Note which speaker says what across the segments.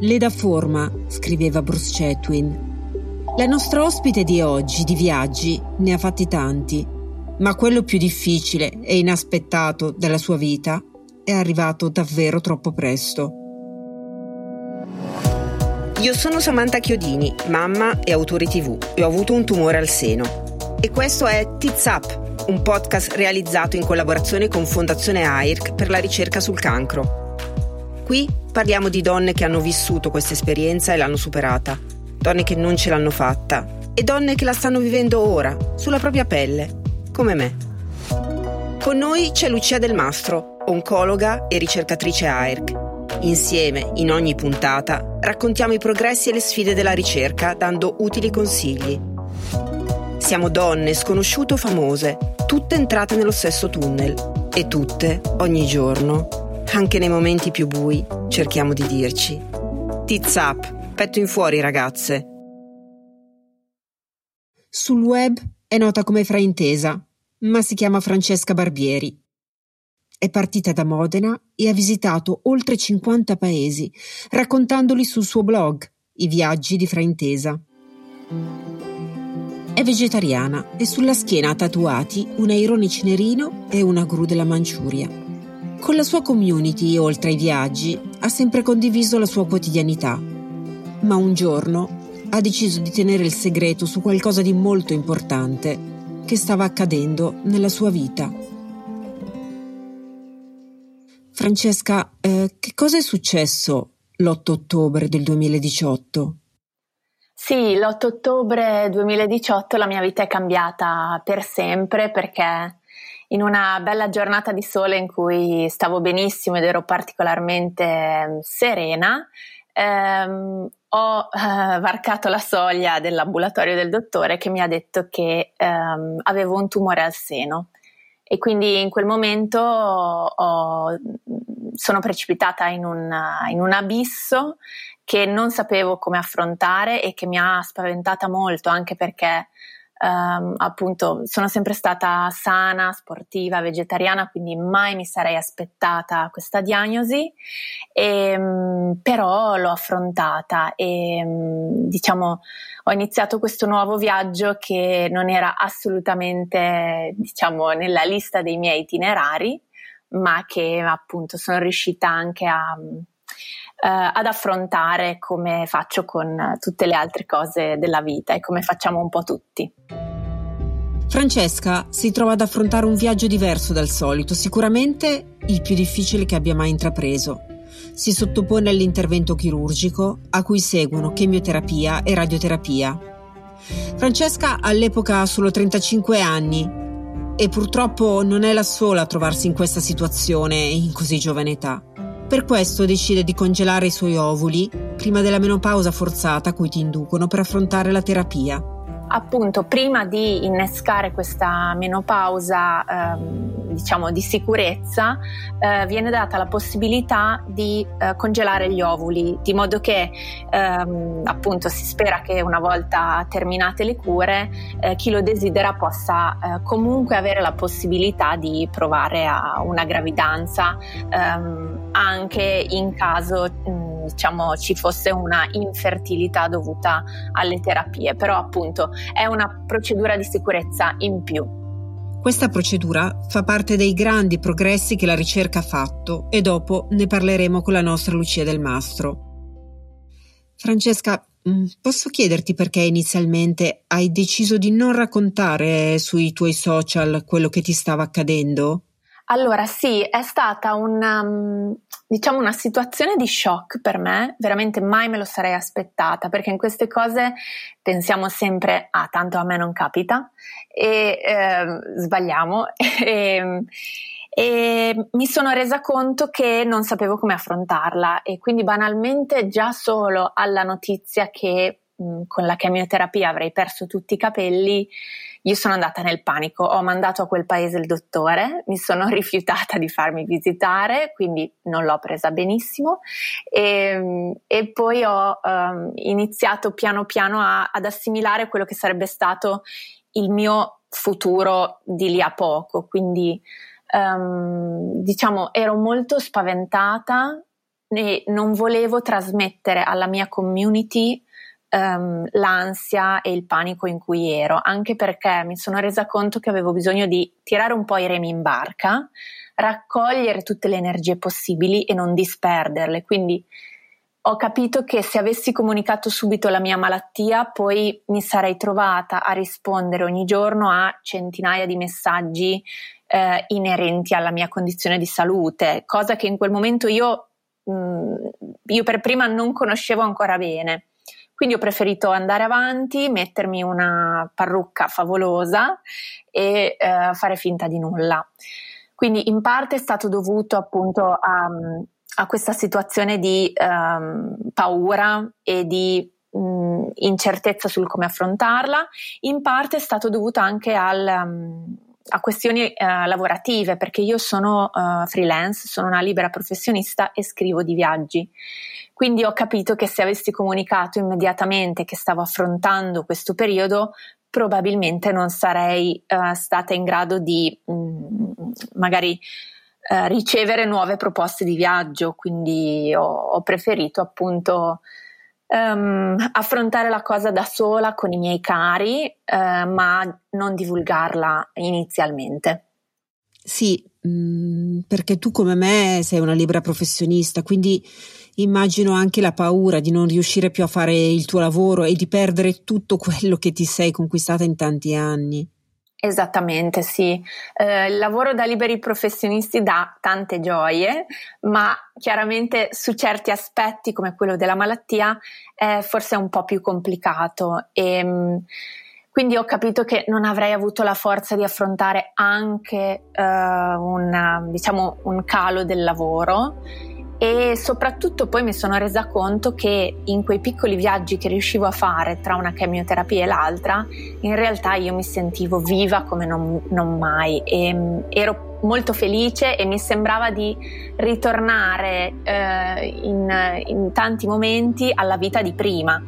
Speaker 1: le dà forma, scriveva Bruce Chatwin. La nostra ospite di oggi di viaggi ne ha fatti tanti, ma quello più difficile e inaspettato della sua vita è arrivato davvero troppo presto.
Speaker 2: Io sono Samantha Chiodini, mamma e autore TV e ho avuto un tumore al seno. E questo è Tits Up, un podcast realizzato in collaborazione con Fondazione AIRC per la ricerca sul cancro. Qui parliamo di donne che hanno vissuto questa esperienza e l'hanno superata, donne che non ce l'hanno fatta e donne che la stanno vivendo ora, sulla propria pelle, come me. Con noi c'è Lucia Del Mastro, oncologa e ricercatrice AIRC. Insieme, in ogni puntata, raccontiamo i progressi e le sfide della ricerca dando utili consigli. Siamo donne sconosciute o famose, tutte entrate nello stesso tunnel e tutte, ogni giorno, anche nei momenti più bui, cerchiamo di dirci Tits up, petto in fuori ragazze.
Speaker 1: Sul web è nota come fraintesa, ma si chiama Francesca Barbieri. È partita da Modena e ha visitato oltre 50 paesi, raccontandoli sul suo blog, I viaggi di Fraintesa. È vegetariana e sulla schiena ha tatuati un airone cinerino e una gru della Manciuria. Con la sua community, oltre ai viaggi, ha sempre condiviso la sua quotidianità. Ma un giorno ha deciso di tenere il segreto su qualcosa di molto importante che stava accadendo nella sua vita. Francesca, eh, che cosa è successo l'8 ottobre del 2018?
Speaker 3: Sì, l'8 ottobre 2018 la mia vita è cambiata per sempre perché in una bella giornata di sole in cui stavo benissimo ed ero particolarmente ehm, serena, ehm, ho eh, varcato la soglia dell'ambulatorio del dottore che mi ha detto che ehm, avevo un tumore al seno. E quindi in quel momento ho, sono precipitata in un, in un abisso che non sapevo come affrontare e che mi ha spaventata molto anche perché Um, appunto sono sempre stata sana, sportiva, vegetariana, quindi mai mi sarei aspettata questa diagnosi, e, um, però l'ho affrontata e um, diciamo ho iniziato questo nuovo viaggio che non era assolutamente diciamo nella lista dei miei itinerari, ma che appunto sono riuscita anche a eh, ad affrontare come faccio con tutte le altre cose della vita e come facciamo un po' tutti.
Speaker 1: Francesca si trova ad affrontare un viaggio diverso dal solito, sicuramente il più difficile che abbia mai intrapreso. Si sottopone all'intervento chirurgico, a cui seguono chemioterapia e radioterapia. Francesca all'epoca ha solo 35 anni e purtroppo non è la sola a trovarsi in questa situazione in così giovane età. Per questo decide di congelare i suoi ovuli prima della menopausa forzata a cui ti inducono per affrontare la terapia.
Speaker 3: Appunto, prima di innescare questa menopausa, ehm, diciamo di sicurezza, eh, viene data la possibilità di eh, congelare gli ovuli, di modo che ehm, appunto si spera che una volta terminate le cure, eh, chi lo desidera possa eh, comunque avere la possibilità di provare a una gravidanza ehm, anche in caso mh, diciamo ci fosse una infertilità dovuta alle terapie, però appunto è una procedura di sicurezza in più.
Speaker 1: Questa procedura fa parte dei grandi progressi che la ricerca ha fatto e dopo ne parleremo con la nostra Lucia del Mastro. Francesca, mm, posso chiederti perché inizialmente hai deciso di non raccontare sui tuoi social quello che ti stava accadendo?
Speaker 3: Allora sì, è stata una, mm, diciamo una situazione di shock per me, veramente mai me lo sarei aspettata, perché in queste cose pensiamo sempre, ah tanto a me non capita, e eh, sbagliamo, e, e mi sono resa conto che non sapevo come affrontarla e quindi banalmente già solo alla notizia che mm, con la chemioterapia avrei perso tutti i capelli, io sono andata nel panico, ho mandato a quel paese il dottore, mi sono rifiutata di farmi visitare, quindi non l'ho presa benissimo. E, e poi ho um, iniziato piano piano a, ad assimilare quello che sarebbe stato il mio futuro di lì a poco, quindi um, diciamo ero molto spaventata e non volevo trasmettere alla mia community um, l'ansia e il panico in cui ero, anche perché mi sono resa conto che avevo bisogno di tirare un po' i remi in barca, raccogliere tutte le energie possibili e non disperderle. Quindi ho capito che se avessi comunicato subito la mia malattia, poi mi sarei trovata a rispondere ogni giorno a centinaia di messaggi eh, inerenti alla mia condizione di salute, cosa che in quel momento io, mh, mm, io per prima non conoscevo ancora bene. Quindi ho preferito andare avanti, mettermi una parrucca favolosa e eh, fare finta di nulla. Quindi in parte è stato dovuto appunto a, a questa situazione di um, paura e di mh, incertezza sul come affrontarla, in parte è stato dovuto anche al, um, a questioni uh, lavorative, perché io sono uh, freelance, sono una libera professionista e scrivo di viaggi. Quindi ho capito che se avessi comunicato immediatamente che stavo affrontando questo periodo, probabilmente non sarei uh, stata in grado di mh, mm, magari uh, ricevere nuove proposte di viaggio, quindi ho, ho preferito appunto um, affrontare la cosa da sola con i miei cari, uh, ma non divulgarla inizialmente.
Speaker 1: Sì, mh, mm, perché tu come me sei una libera professionista, quindi Immagino anche la paura di non riuscire più a fare il tuo lavoro e di perdere tutto quello che ti sei conquistata in tanti anni.
Speaker 3: Esattamente, sì. Eh, il lavoro da liberi professionisti dà tante gioie, ma chiaramente su certi aspetti, come quello della malattia, è forse un po' più complicato. E, ehm, quindi ho capito che non avrei avuto la forza di affrontare anche eh, una, diciamo, un calo del lavoro e soprattutto poi mi sono resa conto che in quei piccoli viaggi che riuscivo a fare tra una chemioterapia e l'altra, in realtà io mi sentivo viva come non, non mai e mm, ero molto felice e mi sembrava di ritornare eh, in, in tanti momenti alla vita di prima.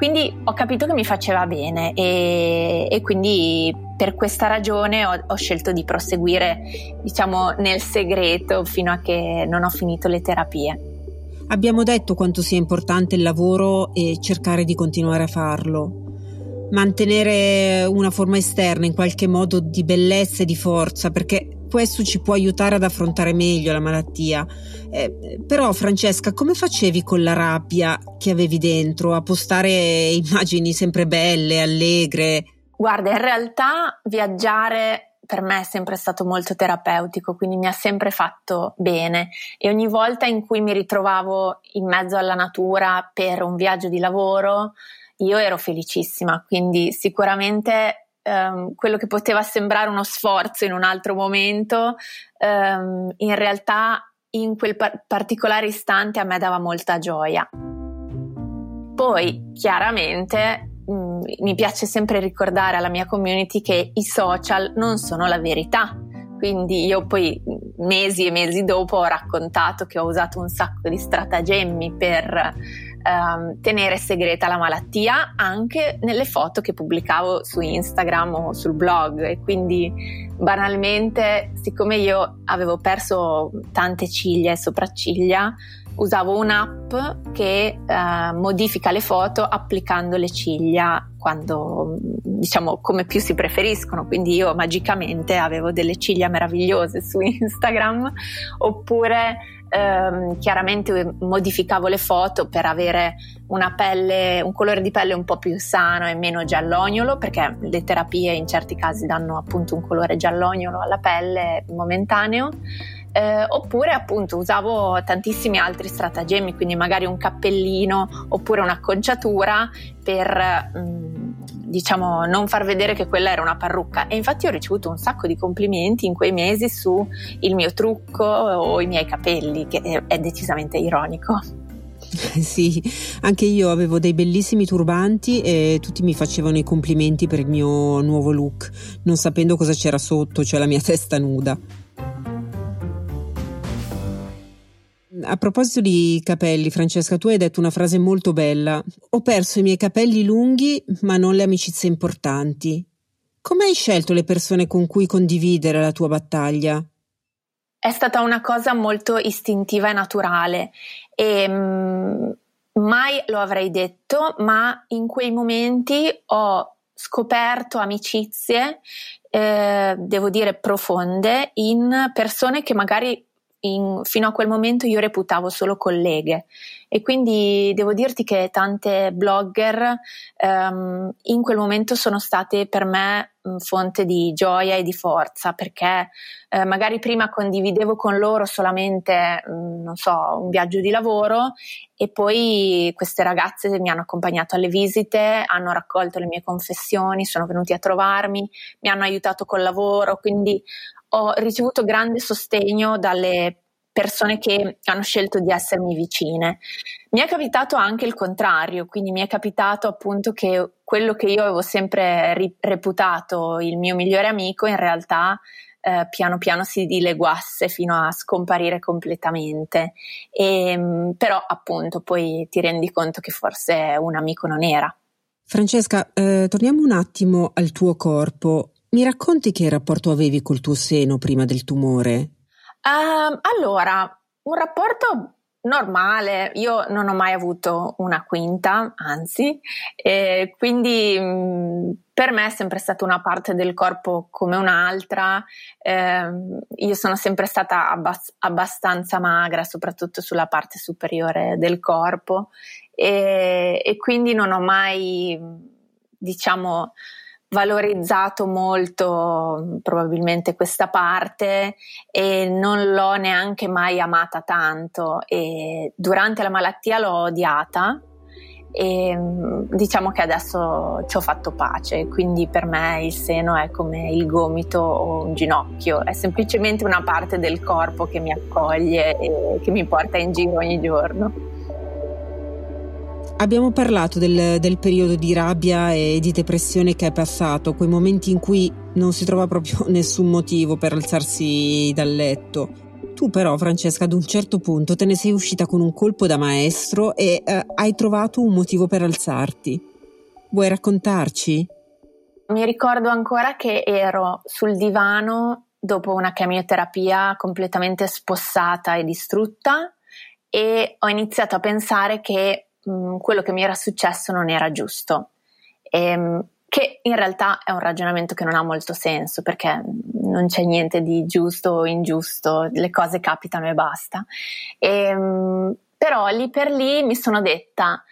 Speaker 3: Quindi ho capito che mi faceva bene e, e quindi per questa ragione ho, ho, scelto di proseguire, diciamo, nel segreto fino a che non ho finito le terapie.
Speaker 1: Abbiamo detto quanto sia importante il lavoro e cercare di continuare a farlo. Mantenere una forma esterna in qualche modo di bellezza e di forza, perché questo ci può aiutare ad affrontare meglio la malattia. Eh, però Francesca, come facevi con la rabbia che avevi dentro a postare immagini sempre belle, allegre?
Speaker 3: Guarda, in realtà viaggiare per me è sempre stato molto terapeutico, quindi mi ha sempre fatto bene e ogni volta in cui mi ritrovavo in mezzo alla natura per un viaggio di lavoro, io ero felicissima, quindi sicuramente um, quello che poteva sembrare uno sforzo in un altro momento, um, in realtà in quel par- particolare istante a me dava molta gioia. Poi chiaramente mh, mm, mi piace sempre ricordare alla mia community che i social non sono la verità. Quindi io poi mesi e mesi dopo ho raccontato che ho usato un sacco di stratagemmi per ehm, tenere segreta la malattia anche nelle foto che pubblicavo su Instagram o sul blog. E quindi banalmente siccome io avevo perso tante ciglia e sopracciglia usavo un'app che eh, modifica le foto applicando le ciglia quando diciamo come più si preferiscono. Quindi io magicamente avevo delle ciglia meravigliose su Instagram oppure ehm, chiaramente modificavo le foto per avere pelle un colore di pelle un po' più sano e meno giallognolo perché le terapie in certi casi danno appunto un colore giallognolo alla pelle momentaneo. Eh, oppure appunto usavo tantissimi altri stratagemmi, quindi magari un cappellino oppure un'acconciatura per mh, mm, diciamo non far vedere che quella era una parrucca e infatti ho ricevuto un sacco di complimenti in quei mesi su il mio trucco o i miei capelli che è decisamente ironico.
Speaker 1: Sì, anche io avevo dei bellissimi turbanti e tutti mi facevano i complimenti per il mio nuovo look, non sapendo cosa c'era sotto, cioè la mia testa nuda. A proposito di capelli, Francesca, tu hai detto una frase molto bella. Ho perso i miei capelli lunghi, ma non le amicizie importanti. Come hai scelto le persone con cui condividere la tua battaglia?
Speaker 3: È stata una cosa molto istintiva e naturale e mh, mm, mai lo avrei detto, ma in quei momenti ho scoperto amicizie, eh, devo dire profonde, in persone che magari in, fino a quel momento io reputavo solo colleghe. E quindi devo dirti che tante blogger um, in quel momento sono state per me fonte di gioia e di forza perché uh, magari prima condividevo con loro solamente non so un viaggio di lavoro e poi queste ragazze mi hanno accompagnato alle visite hanno raccolto le mie confessioni sono venuti a trovarmi mi hanno aiutato col lavoro quindi ho ricevuto grande sostegno dalle persone che hanno scelto di essermi vicine. Mi è capitato anche il contrario, quindi mi è capitato appunto che quello che io avevo sempre ri- reputato il mio migliore amico in realtà eh, piano piano si dileguasse fino a scomparire completamente. E, ehm, però appunto poi ti rendi conto che forse un amico non era.
Speaker 1: Francesca, eh, torniamo un attimo al tuo corpo. Mi racconti che rapporto avevi col tuo seno prima del tumore?
Speaker 3: Uh, allora, un rapporto normale, io non ho mai avuto una quinta, anzi, e quindi mh, mm, per me è sempre stata una parte del corpo come un'altra. Eh, io sono sempre stata abbas- abbastanza magra, soprattutto sulla parte superiore del corpo, e, e quindi non ho mai, diciamo, valorizzato molto probabilmente questa parte e non l'ho neanche mai amata tanto. E durante la malattia l'ho odiata e diciamo che adesso ci ho fatto pace. Quindi per me il seno è come il gomito o un ginocchio. È semplicemente una parte del corpo che mi accoglie e che mi porta in giro ogni giorno
Speaker 1: Abbiamo parlato del, del, periodo di rabbia e di depressione che è passato, quei momenti in cui non si trova proprio nessun motivo per alzarsi dal letto. Tu però, Francesca, ad un certo punto te ne sei uscita con un colpo da maestro e eh, hai trovato un motivo per alzarti. Vuoi raccontarci?
Speaker 3: Mi ricordo ancora che ero sul divano dopo una chemioterapia completamente spossata e distrutta e ho iniziato a pensare che mm, quello che mi era successo non era giusto. E, ehm, che in realtà è un ragionamento che non ha molto senso perché non c'è niente di giusto o ingiusto, le cose capitano e basta. E, ehm, però lì per lì mi sono detta,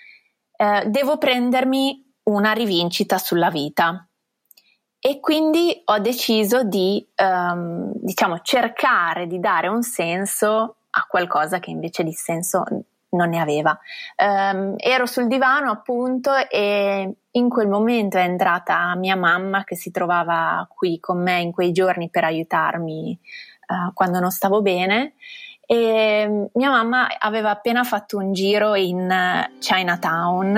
Speaker 3: eh, devo prendermi una rivincita sulla vita. E quindi ho deciso di, um, diciamo, cercare di dare un senso a qualcosa che invece di senso non ne aveva. Um, ero sul divano appunto e in quel momento è entrata mia mamma che si trovava qui con me in quei giorni per aiutarmi uh, quando non stavo bene e mia mamma aveva appena fatto un giro in Chinatown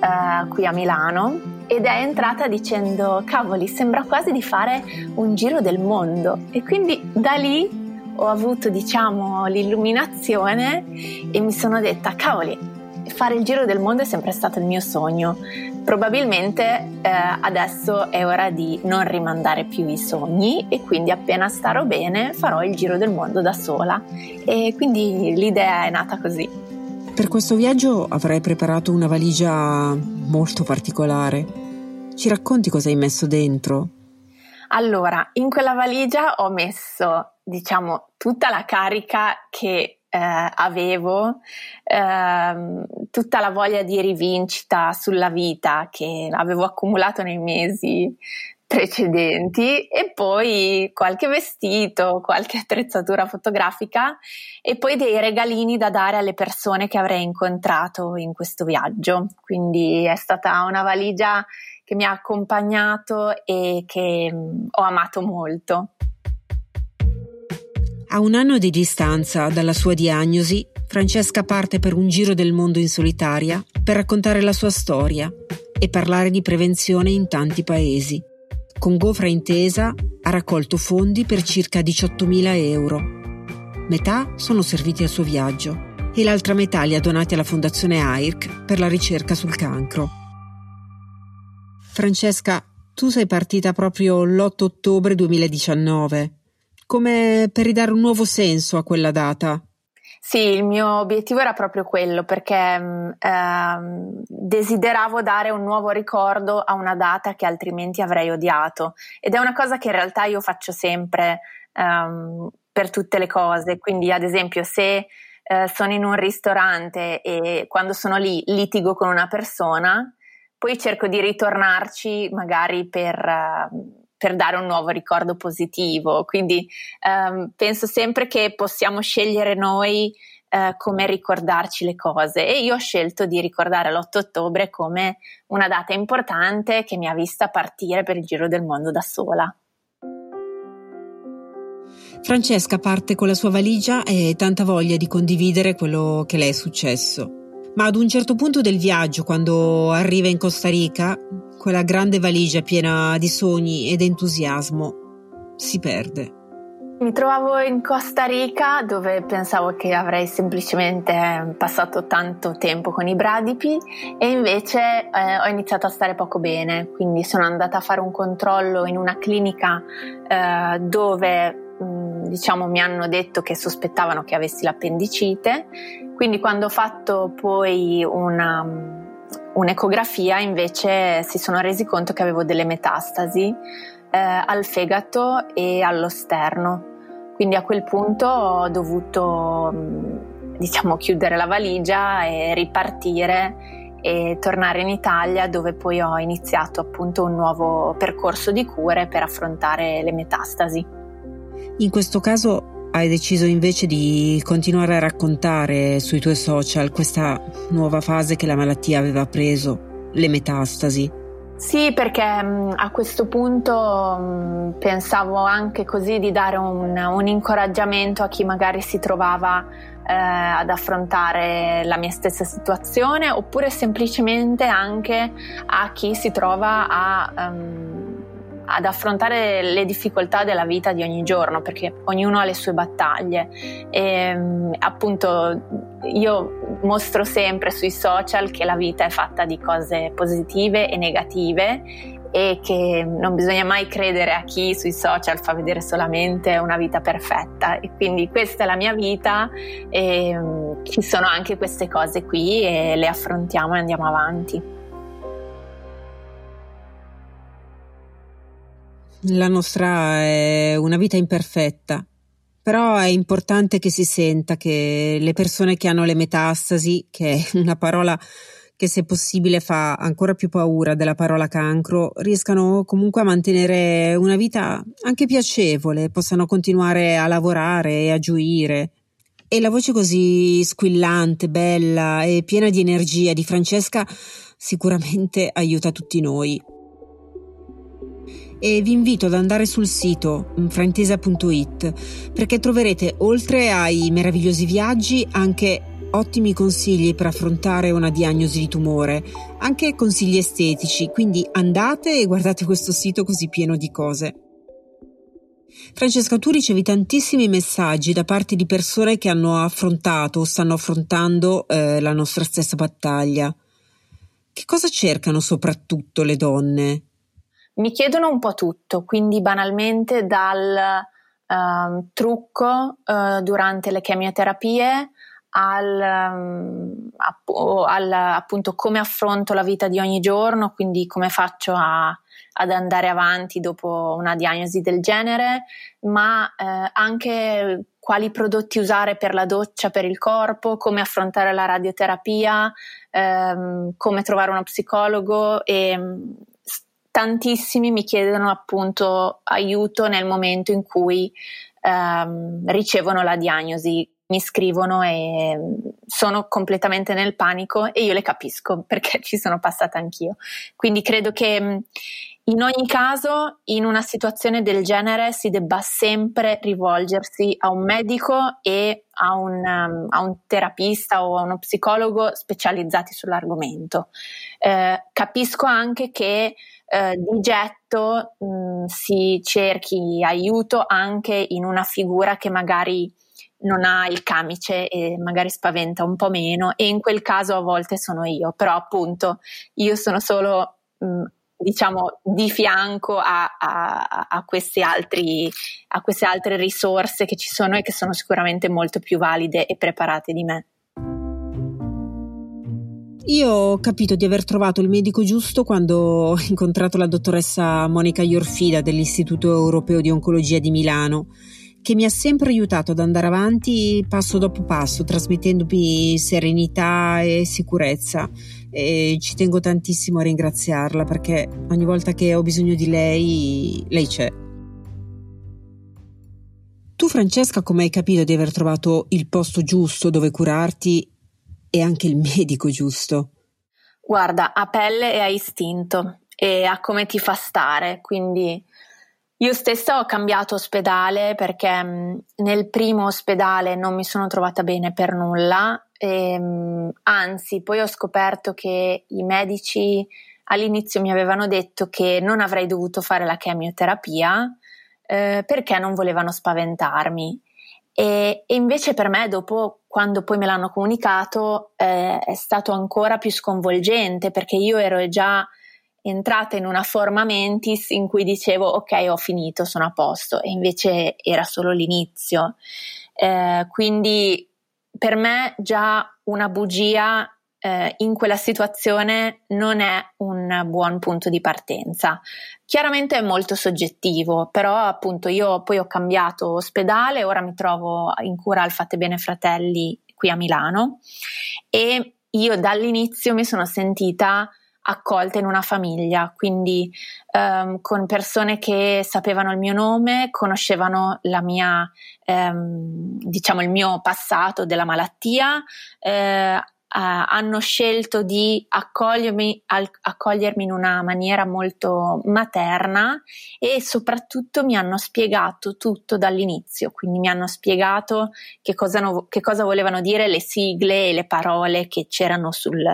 Speaker 3: uh, qui a Milano ed è entrata dicendo cavoli sembra quasi di fare un giro del mondo e quindi da lì ho avuto diciamo l'illuminazione e mi sono detta cavoli fare il giro del mondo è sempre stato il mio sogno probabilmente eh, adesso è ora di non rimandare più i sogni e quindi appena starò bene farò il giro del mondo da sola e quindi l'idea è nata così.
Speaker 1: Per questo viaggio avrai preparato una valigia molto particolare. Ci racconti cosa hai messo dentro?
Speaker 3: Allora, in quella valigia ho messo, diciamo, tutta la carica che eh, avevo eh, tutta la voglia di rivincita sulla vita che avevo accumulato nei mesi precedenti e poi qualche vestito, qualche attrezzatura fotografica e poi dei regalini da dare alle persone che avrei incontrato in questo viaggio. Quindi è stata una valigia che mi ha accompagnato e che mh, ho amato molto.
Speaker 1: A un anno di distanza dalla sua diagnosi, Francesca parte per un giro del mondo in solitaria per raccontare la sua storia e parlare di prevenzione in tanti paesi. Con Gofra Intesa ha raccolto fondi per circa 18.000 euro. Metà sono serviti al suo viaggio e l'altra metà li ha donati alla Fondazione AIRC per la ricerca sul cancro. Francesca, tu sei partita proprio l'8 ottobre 2019 come per ridare un nuovo senso a quella data.
Speaker 3: Sì, il mio obiettivo era proprio quello perché mm, ehm, desideravo dare un nuovo ricordo a una data che altrimenti avrei odiato. Ed è una cosa che in realtà io faccio sempre ehm, per tutte le cose, quindi ad esempio se eh, sono in un ristorante e quando sono lì litigo con una persona, poi cerco di ritornarci magari per... Eh, per dare un nuovo ricordo positivo. Quindi ehm, penso sempre che possiamo scegliere noi eh, come ricordarci le cose e io ho scelto di ricordare l'8 ottobre come una data importante che mi ha vista partire per il giro del mondo da sola.
Speaker 1: Francesca parte con la sua valigia e tanta voglia di condividere quello che le è successo. Ma ad un certo punto del viaggio, quando arriva in Costa Rica, quella grande valigia piena di sogni ed entusiasmo si perde.
Speaker 3: Mi trovavo in Costa Rica dove pensavo che avrei semplicemente passato tanto tempo con i bradipi e invece eh, ho iniziato a stare poco bene, quindi sono andata a fare un controllo in una clinica eh, dove diciamo mi hanno detto che sospettavano che avessi l'appendicite, quindi quando ho fatto poi una un'ecografia invece si sono resi conto che avevo delle metastasi eh, al fegato e allo sterno. Quindi a quel punto ho dovuto mm, diciamo chiudere la valigia e ripartire e tornare in Italia dove poi ho iniziato appunto un nuovo percorso di cure per affrontare le metastasi.
Speaker 1: In questo caso hai deciso invece di continuare a raccontare sui tuoi social questa nuova fase che la malattia aveva preso, le metastasi.
Speaker 3: Sì, perché mh, a questo punto mh, pensavo anche così di dare un, un, incoraggiamento a chi magari si trovava eh, ad affrontare la mia stessa situazione oppure semplicemente anche a chi si trova a... Um, ad affrontare le difficoltà della vita di ogni giorno, perché ognuno ha le sue battaglie. E appunto io mostro sempre sui social che la vita è fatta di cose positive e negative e che non bisogna mai credere a chi sui social fa vedere solamente una vita perfetta e quindi questa è la mia vita e ci sono anche queste cose qui e le affrontiamo e andiamo avanti.
Speaker 1: La nostra è una vita imperfetta, però è importante che si senta che le persone che hanno le metastasi, che è una parola che se possibile fa ancora più paura della parola cancro, riescano comunque a mantenere una vita anche piacevole, possano continuare a lavorare e a gioire. E la voce così squillante, bella e piena di energia di Francesca sicuramente aiuta tutti noi e vi invito ad andare sul sito fraintesa.it perché troverete oltre ai meravigliosi viaggi anche ottimi consigli per affrontare una diagnosi di tumore, anche consigli estetici, quindi andate e guardate questo sito così pieno di cose. Francesca, tu ricevi tantissimi messaggi da parte di persone che hanno affrontato o stanno affrontando eh, la nostra stessa battaglia. Che cosa cercano soprattutto le donne?
Speaker 3: Mi chiedono un po' tutto, quindi banalmente dal uh, trucco uh, durante le chemioterapie al, um, app- al, appunto come affronto la vita di ogni giorno, quindi come faccio a, ad andare avanti dopo una diagnosi del genere, ma eh, anche quali prodotti usare per la doccia per il corpo, come affrontare la radioterapia, ehm, come trovare uno psicologo e tantissimi mi chiedono appunto aiuto nel momento in cui ehm, ricevono la diagnosi, mi scrivono e sono completamente nel panico e io le capisco perché ci sono passata anch'io. Quindi credo che in ogni caso, in una situazione del genere si debba sempre rivolgersi a un medico e a un, um, a un terapista o a uno psicologo specializzati sull'argomento. Eh, capisco anche che eh, di getto mh, mm, si cerchi aiuto anche in una figura che magari non ha il camice e magari spaventa un po' meno e in quel caso a volte sono io, però appunto io sono solo mh, mm, diciamo di fianco a, a, a, altri, a queste altre risorse che ci sono e che sono sicuramente molto più valide e preparate di me.
Speaker 1: Io ho capito di aver trovato il medico giusto quando ho incontrato la dottoressa Monica Iorfida dell'Istituto Europeo di Oncologia di Milano, che mi ha sempre aiutato ad andare avanti passo dopo passo, trasmettendomi serenità e sicurezza. E ci tengo tantissimo a ringraziarla perché ogni volta che ho bisogno di lei, lei c'è. Tu Francesca, come hai capito di aver trovato il posto giusto dove curarti e anche il medico giusto?
Speaker 3: Guarda, a pelle e a istinto e a come ti fa stare, quindi io stessa ho cambiato ospedale perché nel primo ospedale non mi sono trovata bene per nulla, e, mh, anzi poi ho scoperto che i medici all'inizio mi avevano detto che non avrei dovuto fare la chemioterapia eh, perché non volevano spaventarmi e, e, invece per me dopo, quando poi me l'hanno comunicato, eh, è stato ancora più sconvolgente perché io ero già entrata in una forma mentis in cui dicevo ok ho finito, sono a posto e invece era solo l'inizio. Eh, quindi per me già una bugia eh, in quella situazione non è un buon punto di partenza. Chiaramente è molto soggettivo, però appunto io poi ho cambiato ospedale, ora mi trovo in cura al Fatte Bene Fratelli qui a Milano e io dall'inizio mi sono sentita accolta in una famiglia, quindi um, con persone che sapevano il mio nome, conoscevano mia, um, diciamo il mio passato della malattia, eh, hanno scelto di accogliermi, al, accogliermi, in una maniera molto materna e soprattutto mi hanno spiegato tutto dall'inizio, quindi mi hanno spiegato che cosa, no, che cosa volevano dire le sigle e le parole che c'erano sul,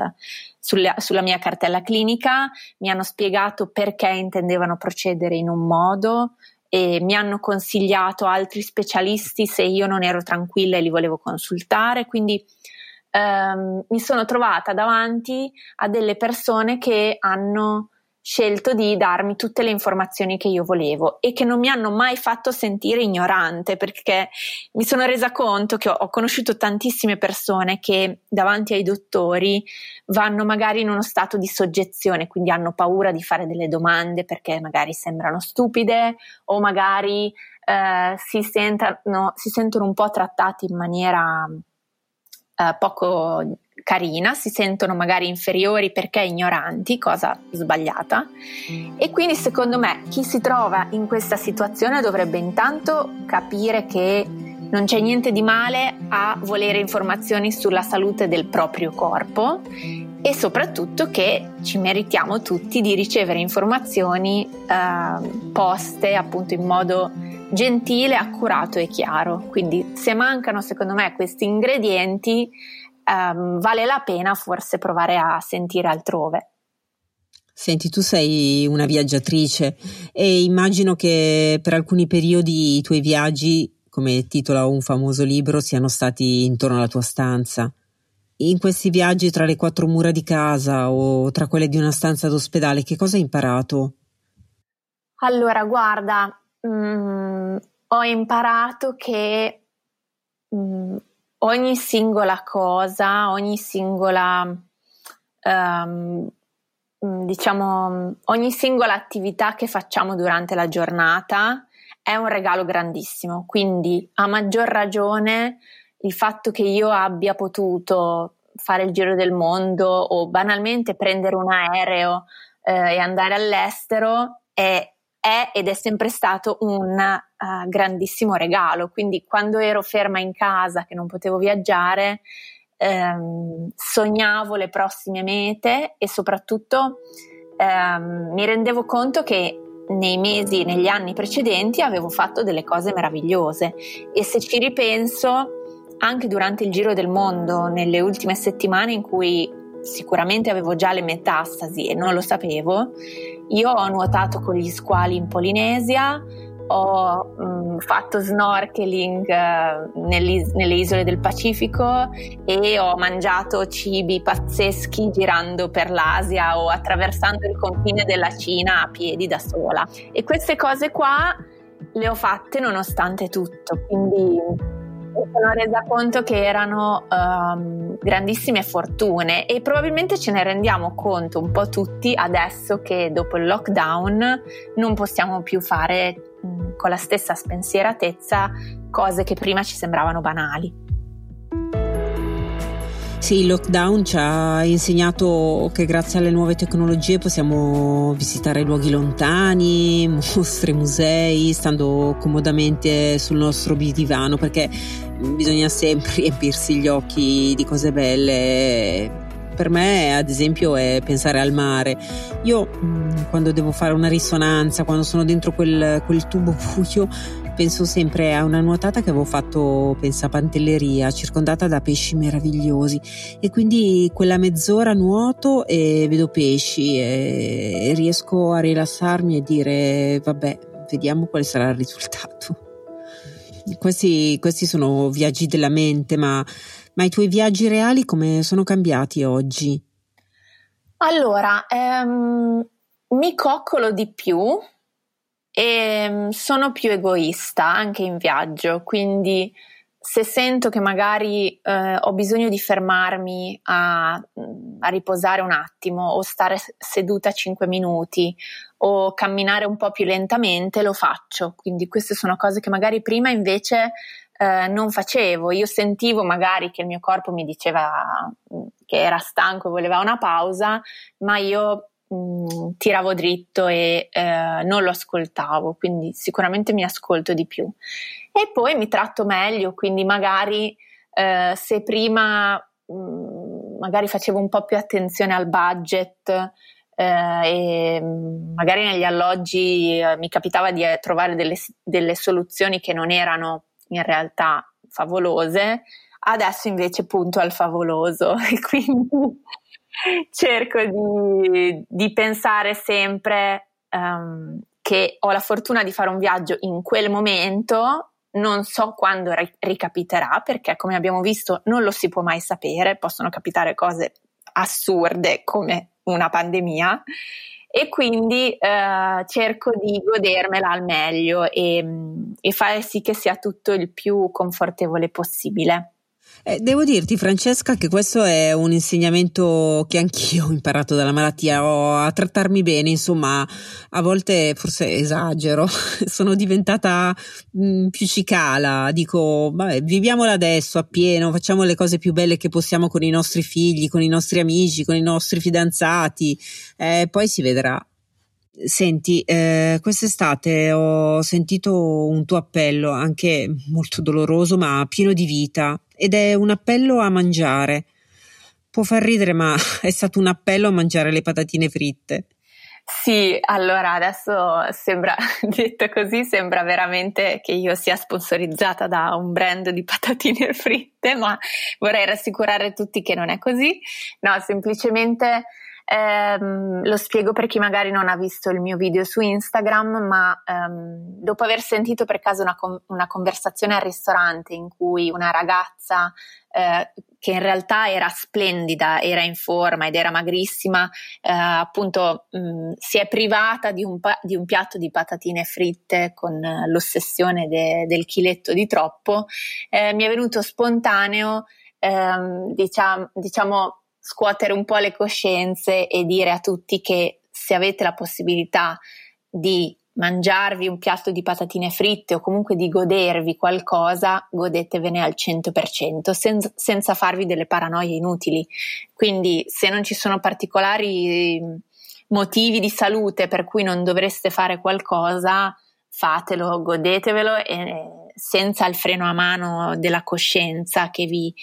Speaker 3: sulla, sulla mia cartella clinica, mi hanno spiegato perché intendevano procedere in un modo, e mi hanno consigliato altri specialisti. Se io non ero tranquilla e li volevo consultare, quindi ehm, mi sono trovata davanti a delle persone che hanno scelto di darmi tutte le informazioni che io volevo e che non mi hanno mai fatto sentire ignorante perché mi sono resa conto che ho, ho conosciuto tantissime persone che davanti ai dottori vanno magari in uno stato di soggezione, quindi hanno paura di fare delle domande perché magari sembrano stupide o magari eh, si, sentano, si sentono un po' trattati in maniera eh, poco carina, si sentono magari inferiori perché ignoranti, cosa sbagliata. E quindi secondo me chi si trova in questa situazione dovrebbe intanto capire che non c'è niente di male a volere informazioni sulla salute del proprio corpo e soprattutto che ci meritiamo tutti di ricevere informazioni eh, poste appunto in modo gentile, accurato e chiaro. Quindi se mancano secondo me questi ingredienti um, vale la pena forse provare a sentire altrove.
Speaker 1: Senti, tu sei una viaggiatrice e immagino che per alcuni periodi i tuoi viaggi, come titola un famoso libro, siano stati intorno alla tua stanza. In questi viaggi tra le quattro mura di casa o tra quelle di una stanza d'ospedale, che cosa hai imparato?
Speaker 3: Allora, guarda, mh, mm, ho imparato che mh, mm, ogni singola cosa, ogni singola, um, diciamo, ogni singola attività che facciamo durante la giornata è un regalo grandissimo. Quindi, a maggior ragione, il fatto che io abbia potuto fare il giro del mondo o banalmente prendere un aereo eh, e andare all'estero è è ed è sempre stato un uh, grandissimo regalo. Quindi quando ero ferma in casa, che non potevo viaggiare, ehm, sognavo le prossime mete e soprattutto ehm, mi rendevo conto che nei mesi, negli anni precedenti avevo fatto delle cose meravigliose e se ci ripenso anche durante il giro del mondo, nelle ultime settimane in cui sicuramente avevo già le metastasi e non lo sapevo, io ho nuotato con gli squali in Polinesia, ho mh, mm, fatto snorkeling uh, nelle isole del Pacifico e ho mangiato cibi pazzeschi girando per l'Asia o attraversando il confine della Cina a piedi da sola. E queste cose qua le ho fatte nonostante tutto, quindi mi sono resa conto che erano um, grandissime fortune e probabilmente ce ne rendiamo conto un po' tutti adesso che dopo il lockdown non possiamo più fare um, con la stessa spensieratezza cose che prima ci sembravano banali.
Speaker 1: Sì, il lockdown ci ha insegnato che grazie alle nuove tecnologie possiamo visitare luoghi lontani, mostre, musei, stando comodamente sul nostro bidivano, perché bisogna sempre riempirsi gli occhi di cose belle per me ad esempio è pensare al mare. Io mm, quando devo fare una risonanza, quando sono dentro quel, quel tubo buio, penso sempre a una nuotata che avevo fatto, pensa a Pantelleria, circondata da pesci meravigliosi e quindi quella mezz'ora nuoto e vedo pesci e riesco a rilassarmi e dire vabbè, vediamo quale sarà il risultato. Questi, questi sono viaggi della mente, ma, ma i tuoi viaggi reali come sono cambiati oggi?
Speaker 3: Allora, ehm, mi coccolo di più e ehm, sono più egoista anche in viaggio, quindi se sento che magari eh, ho bisogno di fermarmi a, a, riposare un attimo o stare seduta 5 minuti o camminare un po' più lentamente, lo faccio. Quindi queste sono cose che magari prima invece eh, non facevo. Io sentivo magari che il mio corpo mi diceva mm, che era stanco e voleva una pausa, ma io mh, mm, tiravo dritto e eh, non lo ascoltavo, quindi sicuramente mi ascolto di più. E poi mi tratto meglio, quindi magari eh, se prima mh, mm, magari facevo un po' più attenzione al budget, e magari negli alloggi eh, mi capitava di eh, trovare delle, delle, soluzioni che non erano in realtà favolose, adesso invece punto al favoloso. E quindi cerco di, di, pensare sempre um, che ho la fortuna di fare un viaggio in quel momento, non so quando ri- ricapiterà perché come abbiamo visto non lo si può mai sapere, possono capitare cose assurde come una pandemia e quindi eh, cerco di godermela al meglio e, e fare sì che sia tutto il più confortevole possibile.
Speaker 1: Eh, devo dirti, Francesca, che questo è un insegnamento che anch'io ho imparato dalla malattia, ho a trattarmi bene, insomma, a volte forse esagero, sono diventata mh, mm, più cicala, dico, vabbè, viviamola adesso appieno, facciamo le cose più belle che possiamo con i nostri figli, con i nostri amici, con i nostri fidanzati, eh, poi si vedrà. Senti, eh, quest'estate ho sentito un tuo appello, anche molto doloroso, ma pieno di vita, ed è un appello a mangiare. Può far ridere, ma è stato un appello a mangiare le patatine fritte.
Speaker 3: Sì, allora adesso sembra, detto così, sembra veramente che io sia sponsorizzata da un brand di patatine fritte, ma vorrei rassicurare tutti che non è così. No, semplicemente ehm, lo spiego per chi magari non ha visto il mio video su Instagram, ma ehm, dopo aver sentito per caso una, una, conversazione al ristorante in cui una ragazza eh, che in realtà era splendida, era in forma ed era magrissima, eh, appunto mh, mm, si è privata di un, pa- di un, piatto di patatine fritte con eh, l'ossessione de- del chiletto di troppo, eh, mi è venuto spontaneo ehm, diciamo, diciamo scuotere un po' le coscienze e dire a tutti che se avete la possibilità di mangiarvi un piatto di patatine fritte o comunque di godervi qualcosa, godetevene al 100% senza, senza farvi delle paranoie inutili. Quindi se non ci sono particolari motivi di salute per cui non dovreste fare qualcosa, fatelo, godetevelo e senza il freno a mano della coscienza che, vi,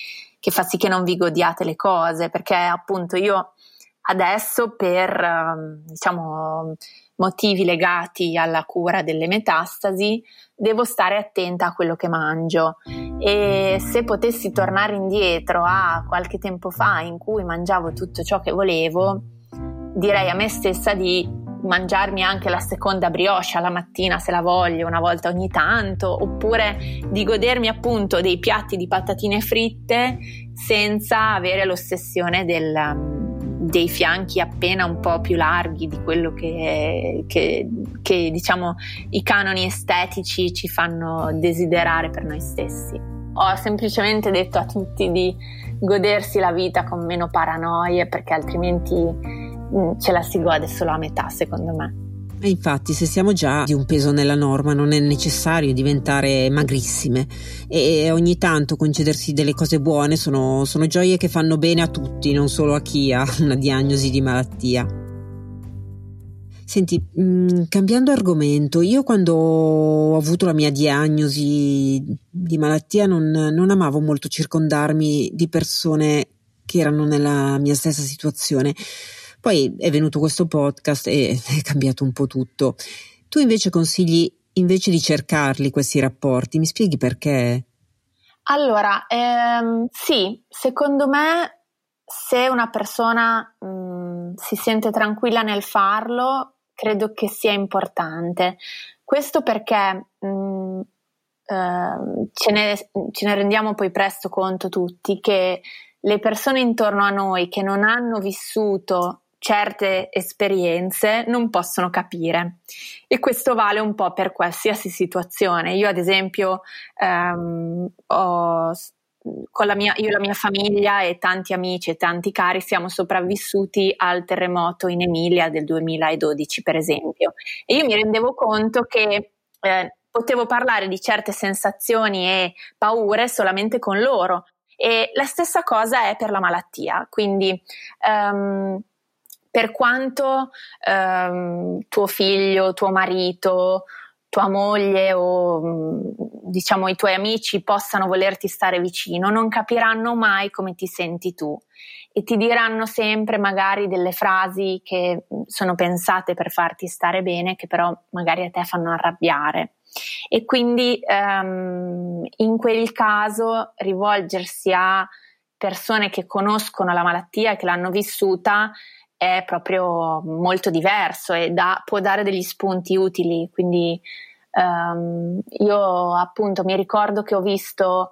Speaker 3: che fa sì che non vi godiate le cose, perché appunto io adesso per ehm, diciamo motivi legati alla cura delle metastasi, devo stare attenta a quello che mangio. E se potessi tornare indietro a qualche tempo fa in cui mangiavo tutto ciò che volevo, direi a me stessa di mangiarmi anche la seconda brioche alla mattina se la voglio una volta ogni tanto oppure di godermi appunto dei piatti di patatine fritte senza avere l'ossessione del dei fianchi appena un po' più larghi di quello che, che, che diciamo i canoni estetici ci fanno desiderare per noi stessi. Ho semplicemente detto a tutti di godersi la vita con meno paranoie perché altrimenti ce la si gode solo a metà secondo me.
Speaker 1: E infatti, se siamo già di un peso nella norma, non è necessario diventare magrissime e ogni tanto concedersi delle cose buone sono, sono gioie che fanno bene a tutti, non solo a chi ha una diagnosi di malattia. Senti, mh, mm, cambiando argomento, io quando ho avuto la mia diagnosi di malattia non, non amavo molto circondarmi di persone che erano nella mia stessa situazione poi è venuto questo podcast e è cambiato un po' tutto. Tu invece consigli, invece di cercarli questi rapporti, mi spieghi perché?
Speaker 3: Allora, ehm, sì, secondo me se una persona mh, mm, si sente tranquilla nel farlo, credo che sia importante. Questo perché mh, mm, eh, ce, ne, ce ne rendiamo poi presto conto tutti che le persone intorno a noi che non hanno vissuto certe esperienze non possono capire. E questo vale un po' per qualsiasi situazione. Io ad esempio ehm, ho, con la mia, io, la mia famiglia e tanti amici e tanti cari siamo sopravvissuti al terremoto in Emilia del 2012 per esempio. E io mi rendevo conto che eh, potevo parlare di certe sensazioni e paure solamente con loro. E la stessa cosa è per la malattia, quindi um, per quanto ehm, tuo figlio, tuo marito, tua moglie o mm, diciamo i tuoi amici possano volerti stare vicino, non capiranno mai come ti senti tu e ti diranno sempre magari delle frasi che mm, sono pensate per farti stare bene, che però magari a te fanno arrabbiare. E quindi um, in quel caso rivolgersi a persone che conoscono la malattia e che l'hanno vissuta è proprio molto diverso e da, può dare degli spunti utili. Quindi um, io appunto mi ricordo che ho visto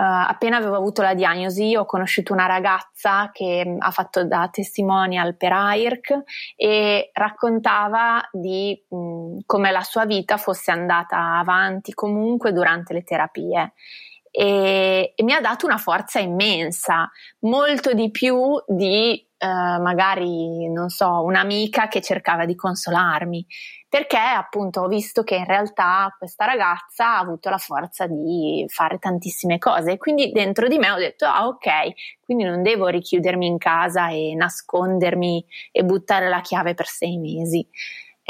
Speaker 3: Uh, appena avevo avuto la diagnosi, ho conosciuto una ragazza che mh, ha fatto da testimonial per AIRC e raccontava di mh, come la sua vita fosse andata avanti comunque durante le terapie. E, e mi ha dato una forza immensa, molto di più di eh, magari, non so, un'amica che cercava di consolarmi, perché appunto ho visto che in realtà questa ragazza ha avuto la forza di fare tantissime cose. E quindi dentro di me ho detto, ah ok, quindi non devo richiudermi in casa e nascondermi e buttare la chiave per sei mesi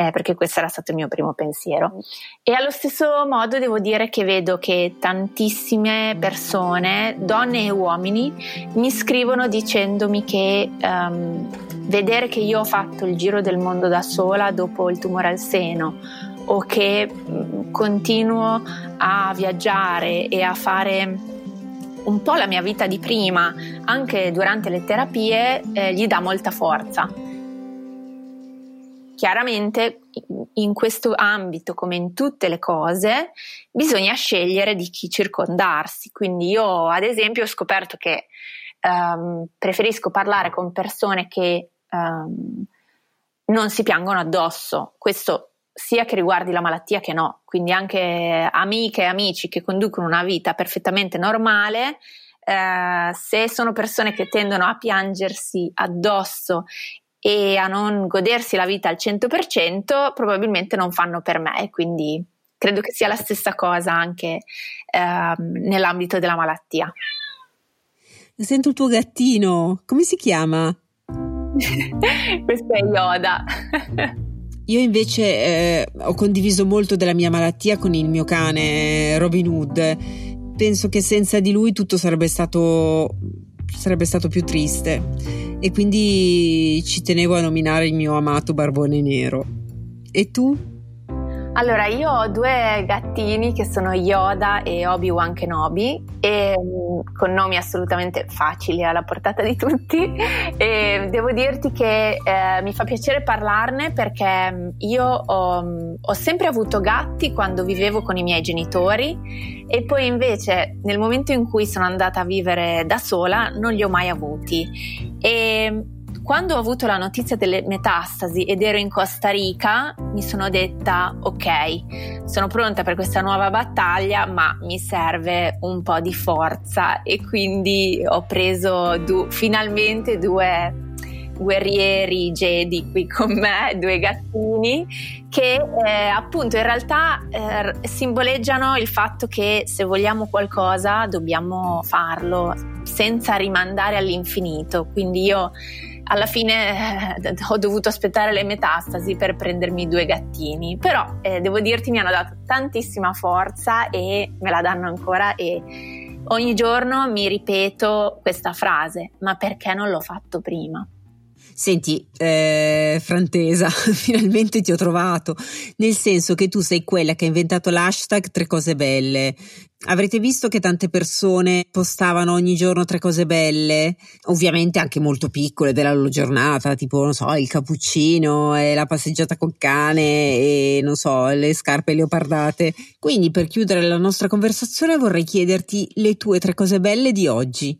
Speaker 3: eh, perché questo era stato il mio primo pensiero. E allo stesso modo devo dire che vedo che tantissime persone, donne e uomini, mi scrivono dicendomi che um, vedere che io ho fatto il giro del mondo da sola dopo il tumore al seno o che mh, continuo a viaggiare e a fare un po' la mia vita di prima, anche durante le terapie, eh, gli dà molta forza chiaramente in questo ambito, come in tutte le cose, bisogna scegliere di chi circondarsi. Quindi io, ad esempio, ho scoperto che um, preferisco parlare con persone che um, non si piangono addosso. Questo sia che riguardi la malattia che no. Quindi anche amiche e amici che conducono una vita perfettamente normale eh, se sono persone che tendono a piangersi addosso e a non godersi la vita al 100%, probabilmente non fanno per me. Quindi credo che sia la stessa cosa anche eh, nell'ambito della malattia.
Speaker 1: Sento il tuo gattino, come si chiama?
Speaker 3: Questo è Yoda.
Speaker 1: Io invece eh, ho condiviso molto della mia malattia con il mio cane Robin Hood penso che senza di lui tutto sarebbe stato, sarebbe stato più triste e quindi ci tenevo a nominare il mio amato Barbone Nero. E tu?
Speaker 3: Allora, io ho due gattini che sono Yoda e Obi-Wan Kenobi, e, mm, con nomi assolutamente facili alla portata di tutti. E devo dirti che eh, mi fa piacere parlarne perché mm, io ho, mm, ho, sempre avuto gatti quando vivevo con i miei genitori e poi invece nel momento in cui sono andata a vivere da sola non li ho mai avuti. E quando ho avuto la notizia delle metastasi ed ero in Costa Rica, mi sono detta ok, sono pronta per questa nuova battaglia, ma mi serve un po' di forza e quindi ho preso du- finalmente due guerrieri Jedi qui con me, due gattini, che eh, appunto in realtà eh, simboleggiano il fatto che se vogliamo qualcosa dobbiamo farlo senza rimandare all'infinito. Quindi io alla fine eh, ho dovuto aspettare le metastasi per prendermi due gattini, però eh, devo dirti mi hanno dato tantissima forza e me la danno ancora e ogni giorno mi ripeto questa frase, ma perché non l'ho fatto prima?
Speaker 1: Senti, eh, Frantesa, finalmente ti ho trovato, nel senso che tu sei quella che ha inventato l'hashtag tre cose belle. Avrete visto che tante persone postavano ogni giorno tre cose belle, ovviamente anche molto piccole della loro giornata, tipo, non so, il cappuccino e la passeggiata col cane e, non so, le scarpe leopardate. Quindi, per chiudere la nostra conversazione, vorrei chiederti le tue tre cose belle di oggi.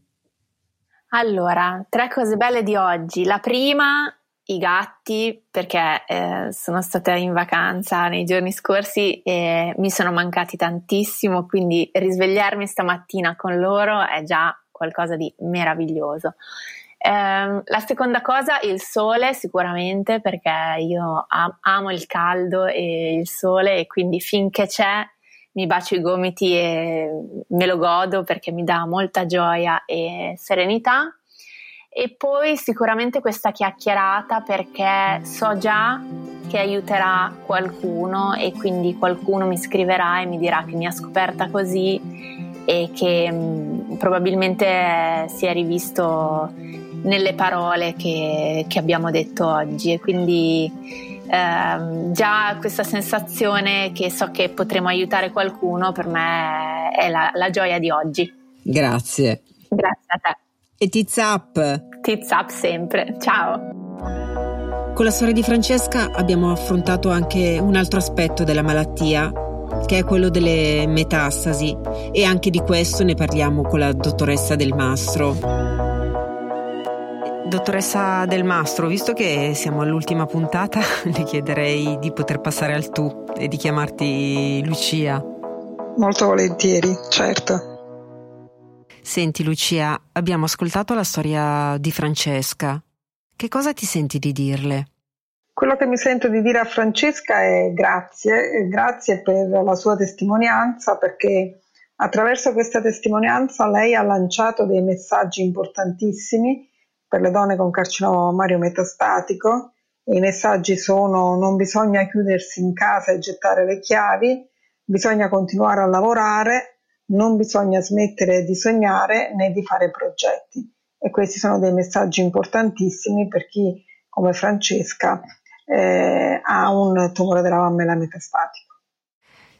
Speaker 3: Allora, tre cose belle di oggi. La prima, i gatti, perché eh, sono stata in vacanza nei giorni scorsi e mi sono mancati tantissimo, quindi risvegliarmi stamattina con loro è già qualcosa di meraviglioso. Eh, la seconda cosa, il sole sicuramente, perché io am- amo il caldo e il sole e quindi finché c'è mi bacio i gomiti e me lo godo perché mi dà molta gioia e serenità. E poi sicuramente questa chiacchierata perché so già che aiuterà qualcuno e quindi qualcuno mi scriverà e mi dirà che mi ha scoperta così e che mh, probabilmente si è rivisto nelle parole che, che abbiamo detto oggi e quindi eh, già questa sensazione che so che potremo aiutare qualcuno per me è la, la gioia di oggi.
Speaker 1: Grazie.
Speaker 3: Grazie a te.
Speaker 1: E Tiz Up.
Speaker 3: Tiz Up sempre. Ciao.
Speaker 1: Con la storia di Francesca abbiamo affrontato anche un altro aspetto della malattia, che è quello delle metastasi, e anche di questo ne parliamo con la dottoressa Del Mastro. Dottoressa Del Mastro, visto che siamo all'ultima puntata, le chiederei di poter passare al tu e di chiamarti Lucia.
Speaker 4: Molto volentieri, certo.
Speaker 1: Senti Lucia, abbiamo ascoltato la storia di Francesca. Che cosa ti senti di dirle?
Speaker 4: Quello che mi sento di dire a Francesca è grazie, grazie per la sua testimonianza perché attraverso questa testimonianza lei ha lanciato dei messaggi importantissimi per le donne con carcinoma mammario metastatico i messaggi sono non bisogna chiudersi in casa e gettare le chiavi, bisogna continuare a lavorare, non bisogna smettere di sognare né di fare progetti. E questi sono dei messaggi importantissimi per chi, come Francesca, eh, ha un tumore della mammella metastatico.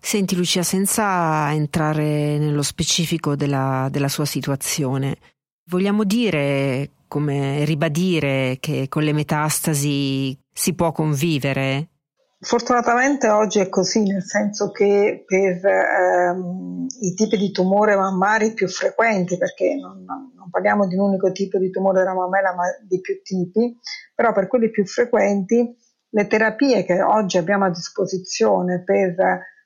Speaker 1: Senti Lucia, senza entrare nello specifico della, della sua situazione, Vogliamo dire, come ribadire, che con le metastasi si può convivere?
Speaker 4: Fortunatamente oggi è così, nel senso che per ehm, i tipi di tumore mammari più frequenti, perché non, non, parliamo di un unico tipo di tumore della mammella, ma di più tipi, però per quelli più frequenti le terapie che oggi abbiamo a disposizione per